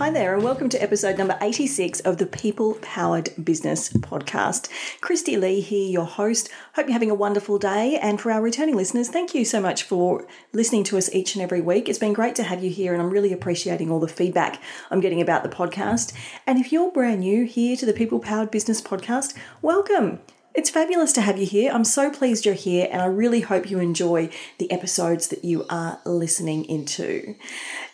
Hi there, and welcome to episode number 86 of the People Powered Business Podcast. Kristy-Lee here, your host. Hope you're having a wonderful day. And for our returning listeners, thank you so much for listening to us each and every week. It's been great to have you here, and I'm really appreciating all the feedback I'm getting about the podcast. And if you're brand new here to the People Powered Business Podcast, welcome. It's fabulous to have you here. I'm so pleased you're here, and I really hope you enjoy the episodes that you are listening into.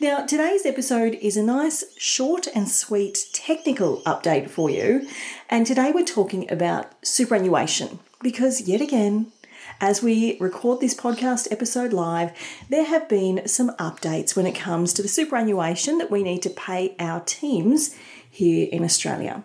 Now, today's episode is a nice, short, and sweet technical update for you. And today we're talking about superannuation because, yet again, as we record this podcast episode live, there have been some updates when it comes to the superannuation that we need to pay our teams here in Australia.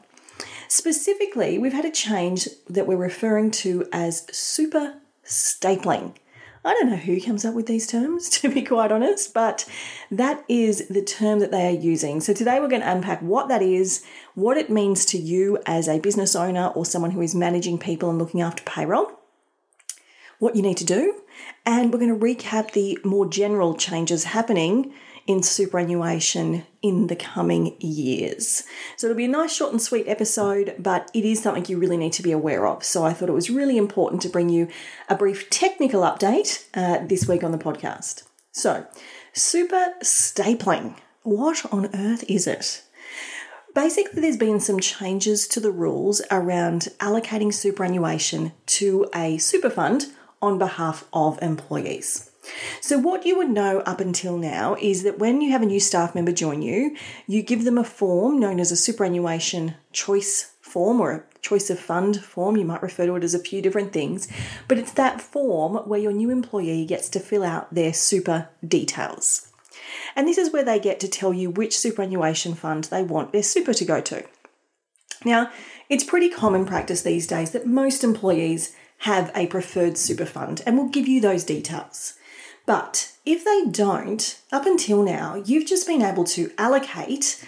Specifically, we've had a change that we're referring to as super stapling. I don't know who comes up with these terms, to be quite honest, but that is the term that they are using. So today we're going to unpack what that is, what it means to you as a business owner or someone who is managing people and looking after payroll, what you need to do, and we're going to recap the more general changes happening in superannuation in the coming years. So it'll be a nice, short, and sweet episode, but it is something you really need to be aware of. So I thought it was really important to bring you a brief technical update uh, this week on the podcast. So, super stapling. What on earth is it? Basically, there's been some changes to the rules around allocating superannuation to a super fund on behalf of employees. So, what you would know up until now is that when you have a new staff member join you, you give them a form known as a superannuation choice form or a choice of fund form. You might refer to it as a few different things, but it's that form where your new employee gets to fill out their super details. And this is where they get to tell you which superannuation fund they want their super to go to. Now, it's pretty common practice these days that most employees have a preferred super fund and will give you those details. But if they don't, up until now, you've just been able to allocate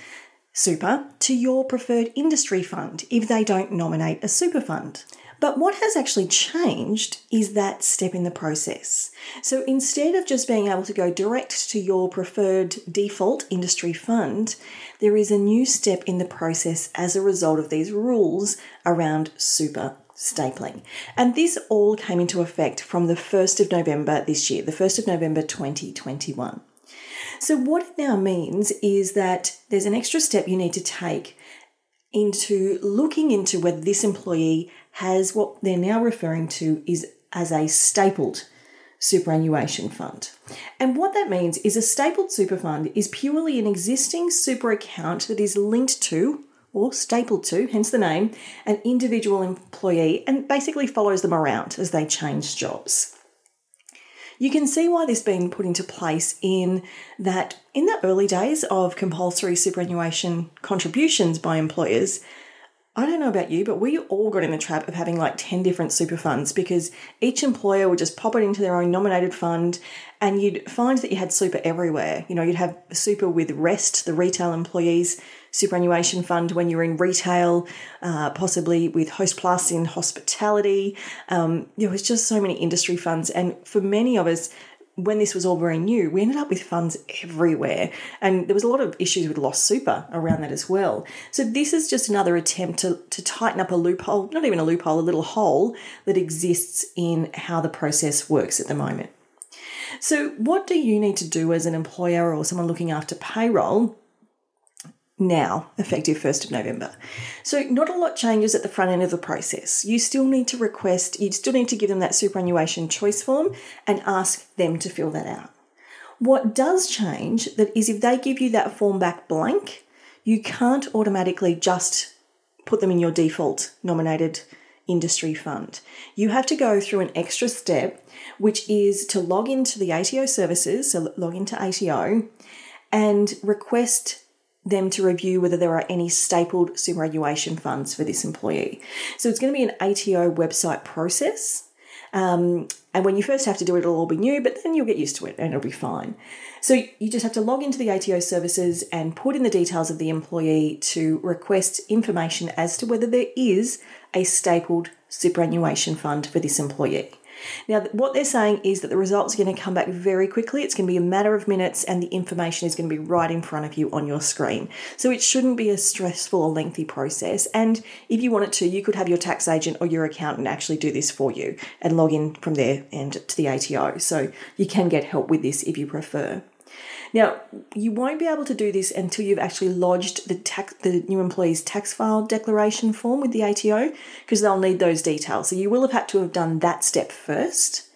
super to your preferred industry fund if they don't nominate a super fund. But what has actually changed is that step in the process. So instead of just being able to go direct to your preferred default industry fund, there is a new step in the process as a result of these rules around super stapling. And this all came into effect from the 1st of November this year, the 1st of November 2021. So, what it now means is that there's an extra step you need to take into looking into whether this employee has what they're now referring to is as a stapled superannuation fund. And what that means is a stapled super fund is purely an existing super account that is linked to or stapled to, hence the name, an individual employee and basically follows them around as they change jobs. You can see why this has been put into place in that in the early days of compulsory superannuation contributions by employers, I don't know about you, but we all got in the trap of having like 10 different super funds because each employer would just pop it into their own nominated fund and you'd find that you had super everywhere. You know, you'd have super with REST, the retail employees superannuation fund when you're in retail, uh, possibly with Hostplus in hospitality. Um, there was just so many industry funds. And for many of us, when this was all very new, we ended up with funds everywhere. And there was a lot of issues with lost super around that as well. So this is just another attempt to, to tighten up a loophole, not even a loophole, a little hole that exists in how the process works at the moment. So, what do you need to do as an employer or someone looking after payroll now, effective 1st of November. So, not a lot changes at the front end of the process. You still need to request, you still need to give them that superannuation choice form and ask them to fill that out. What does change that is if they give you that form back blank, you can't automatically just put them in your default nominated industry fund. You have to go through an extra step, which is to log into the ATO services, so log into ATO and request them to review whether there are any stapled superannuation funds for this employee. So it's going to be an ATO website process. Um, and when you first have to do it, it'll all be new, but then you'll get used to it and it'll be fine. So you just have to log into the ATO services and put in the details of the employee to request information as to whether there is a stapled superannuation fund for this employee. Now, what they're saying is that the results are going to come back very quickly. It's going to be a matter of minutes, and the information is going to be right in front of you on your screen. So it shouldn't be a stressful or lengthy process. And if you wanted to, you could have your tax agent or your accountant actually do this for you and log in from there and to the ATO. So you can get help with this if you prefer. Now, you won't be able to do this until you've actually lodged the tax, the new employee's tax file declaration form with the ATO because they'll need those details. So you will have had to have done that step first.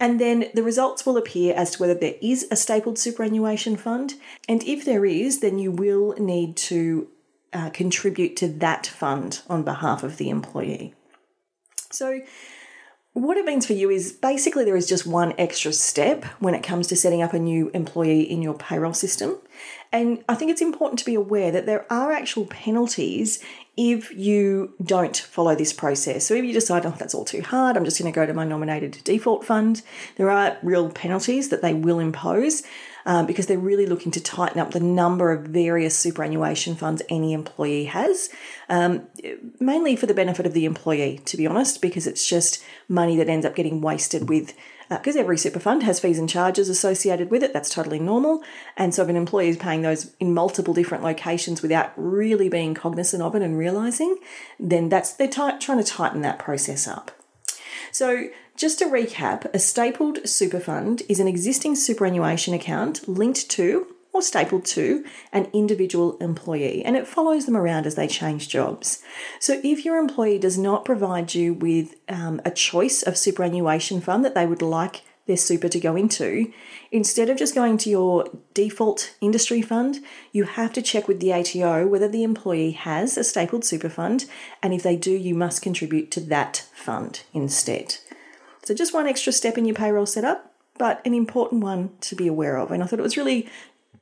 And then the results will appear as to whether there is a stapled superannuation fund. And if there is, then you will need to uh, contribute to that fund on behalf of the employee. So what it means for you is basically there is just one extra step when it comes to setting up a new employee in your payroll system. And I think it's important to be aware that there are actual penalties if you don't follow this process. So if you decide, oh, that's all too hard, I'm just going to go to my nominated default fund, there are real penalties that they will impose um, because they're really looking to tighten up the number of various superannuation funds any employee has, um, mainly for the benefit of the employee, to be honest, because it's just money that ends up getting wasted with because uh, every super fund has fees and charges associated with it. That's totally normal. And so if an employee is paying those in multiple different locations without really being cognizant of it and realizing, then that's they're t- trying to tighten that process up. So just to recap, a stapled super fund is an existing superannuation account linked to or stapled to an individual employee and it follows them around as they change jobs. So, if your employee does not provide you with um, a choice of superannuation fund that they would like their super to go into, instead of just going to your default industry fund, you have to check with the ATO whether the employee has a stapled super fund, and if they do, you must contribute to that fund instead. So just one extra step in your payroll setup, but an important one to be aware of. And I thought it was really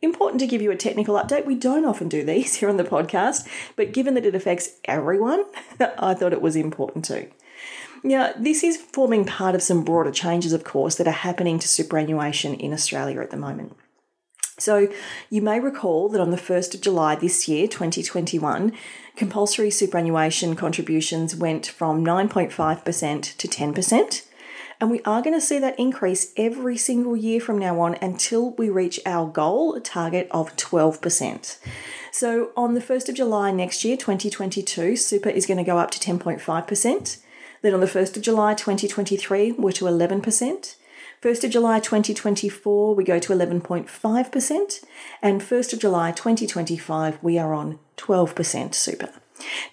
important to give you a technical update. We don't often do these here on the podcast, but given that it affects everyone, I thought it was important too. Now, this is forming part of some broader changes, of course, that are happening to superannuation in Australia at the moment. So, you may recall that on the 1st of July this year, 2021, compulsory superannuation contributions went from 9.5% to 10%. And we are going to see that increase every single year from now on until we reach our goal target of 12%. So on the 1st of July next year, 2022, super is going to go up to 10.5%. Then on the 1st of July 2023, we're to 11%. 1st of July 2024, we go to 11.5%. And 1st of July 2025, we are on 12% super.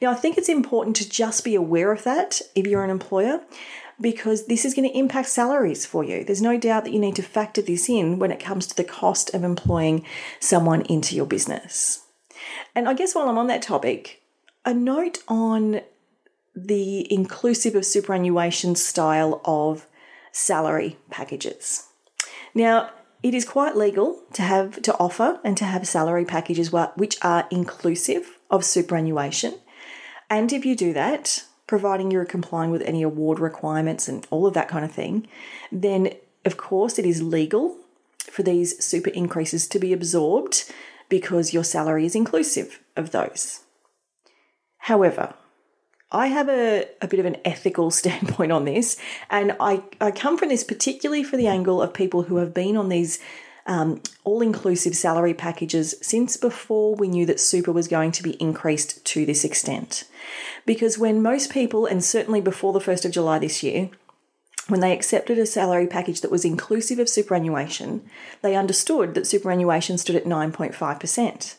Now, I think it's important to just be aware of that if you're an employer because this is going to impact salaries for you. There's no doubt that you need to factor this in when it comes to the cost of employing someone into your business. And I guess while I'm on that topic, a note on the inclusive of superannuation style of salary packages. Now, it is quite legal to have to offer and to have salary packages which are inclusive of superannuation. And if you do that, providing you're complying with any award requirements and all of that kind of thing, then of course it is legal for these super increases to be absorbed because your salary is inclusive of those. However, I have a, a bit of an ethical standpoint on this, and I, I come from this particularly for the angle of people who have been on these um, all inclusive salary packages since before we knew that super was going to be increased to this extent. Because when most people, and certainly before the 1st of July this year, when they accepted a salary package that was inclusive of superannuation, they understood that superannuation stood at 9.5%.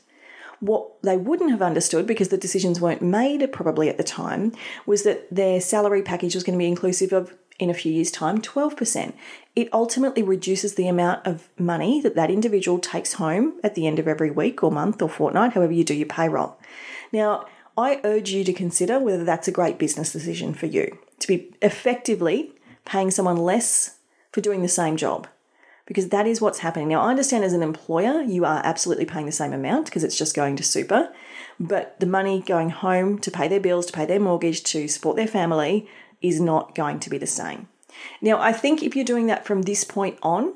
What they wouldn't have understood, because the decisions weren't made probably at the time, was that their salary package was going to be inclusive of in a few years' time 12%. It ultimately reduces the amount of money that that individual takes home at the end of every week or month or fortnight, however you do your payroll. Now, I urge you to consider whether that's a great business decision for you to be effectively paying someone less for doing the same job because that is what's happening. Now, I understand as an employer, you are absolutely paying the same amount because it's just going to super, but the money going home to pay their bills, to pay their mortgage, to support their family is not going to be the same. Now, I think if you're doing that from this point on,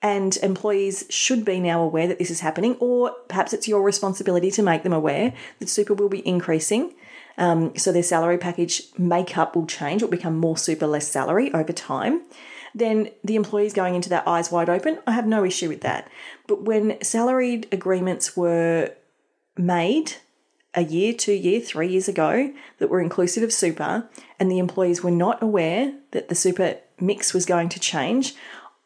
and employees should be now aware that this is happening, or perhaps it's your responsibility to make them aware that super will be increasing. Um, so their salary package makeup will change, will become more super, less salary over time. Then the employees going into that eyes wide open, I have no issue with that. But when salaried agreements were made a year, two year, three years ago that were inclusive of super, and the employees were not aware that the super mix was going to change,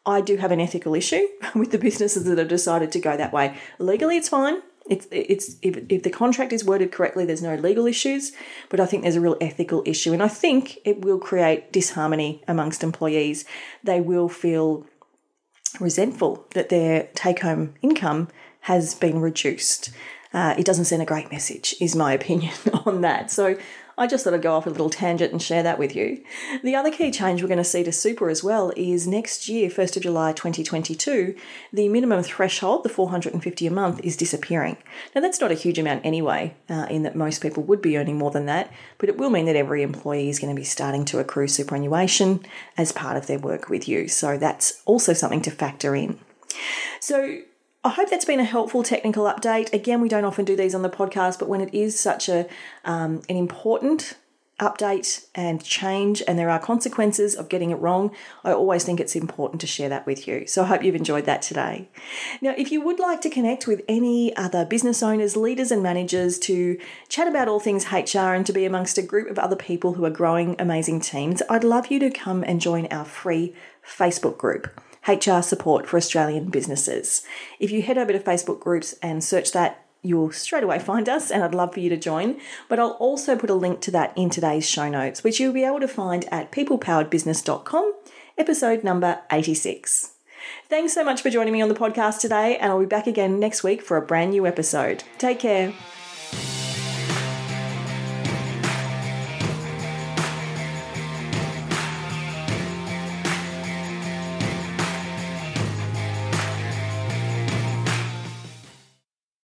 I do have an ethical issue with the businesses that have decided to go that way. Legally, it's fine. It's it's if, if the contract is worded correctly, there's no legal issues, but I think there's a real ethical issue, and I think it will create disharmony amongst employees. They will feel resentful that their take home income has been reduced. Uh, it doesn't send a great message, is my opinion on that. So I just thought I'd go off a little tangent and share that with you. The other key change we're going to see to super as well is next year, 1st of July 2022, the minimum threshold, the 450 a month, is disappearing. Now that's not a huge amount anyway, uh, in that most people would be earning more than that, but it will mean that every employee is going to be starting to accrue superannuation as part of their work with you. So that's also something to factor in. So I hope that's been a helpful technical update. Again, we don't often do these on the podcast, but when it is such a um, an important update and change, and there are consequences of getting it wrong, I always think it's important to share that with you. So I hope you've enjoyed that today. Now, if you would like to connect with any other business owners, leaders, and managers to chat about all things HR and to be amongst a group of other people who are growing amazing teams, I'd love you to come and join our free Facebook group. HR support for Australian businesses. If you head over to Facebook groups and search that, you'll straight away find us, and I'd love for you to join. But I'll also put a link to that in today's show notes, which you'll be able to find at peoplepoweredbusiness.com, episode number 86. Thanks so much for joining me on the podcast today, and I'll be back again next week for a brand new episode. Take care.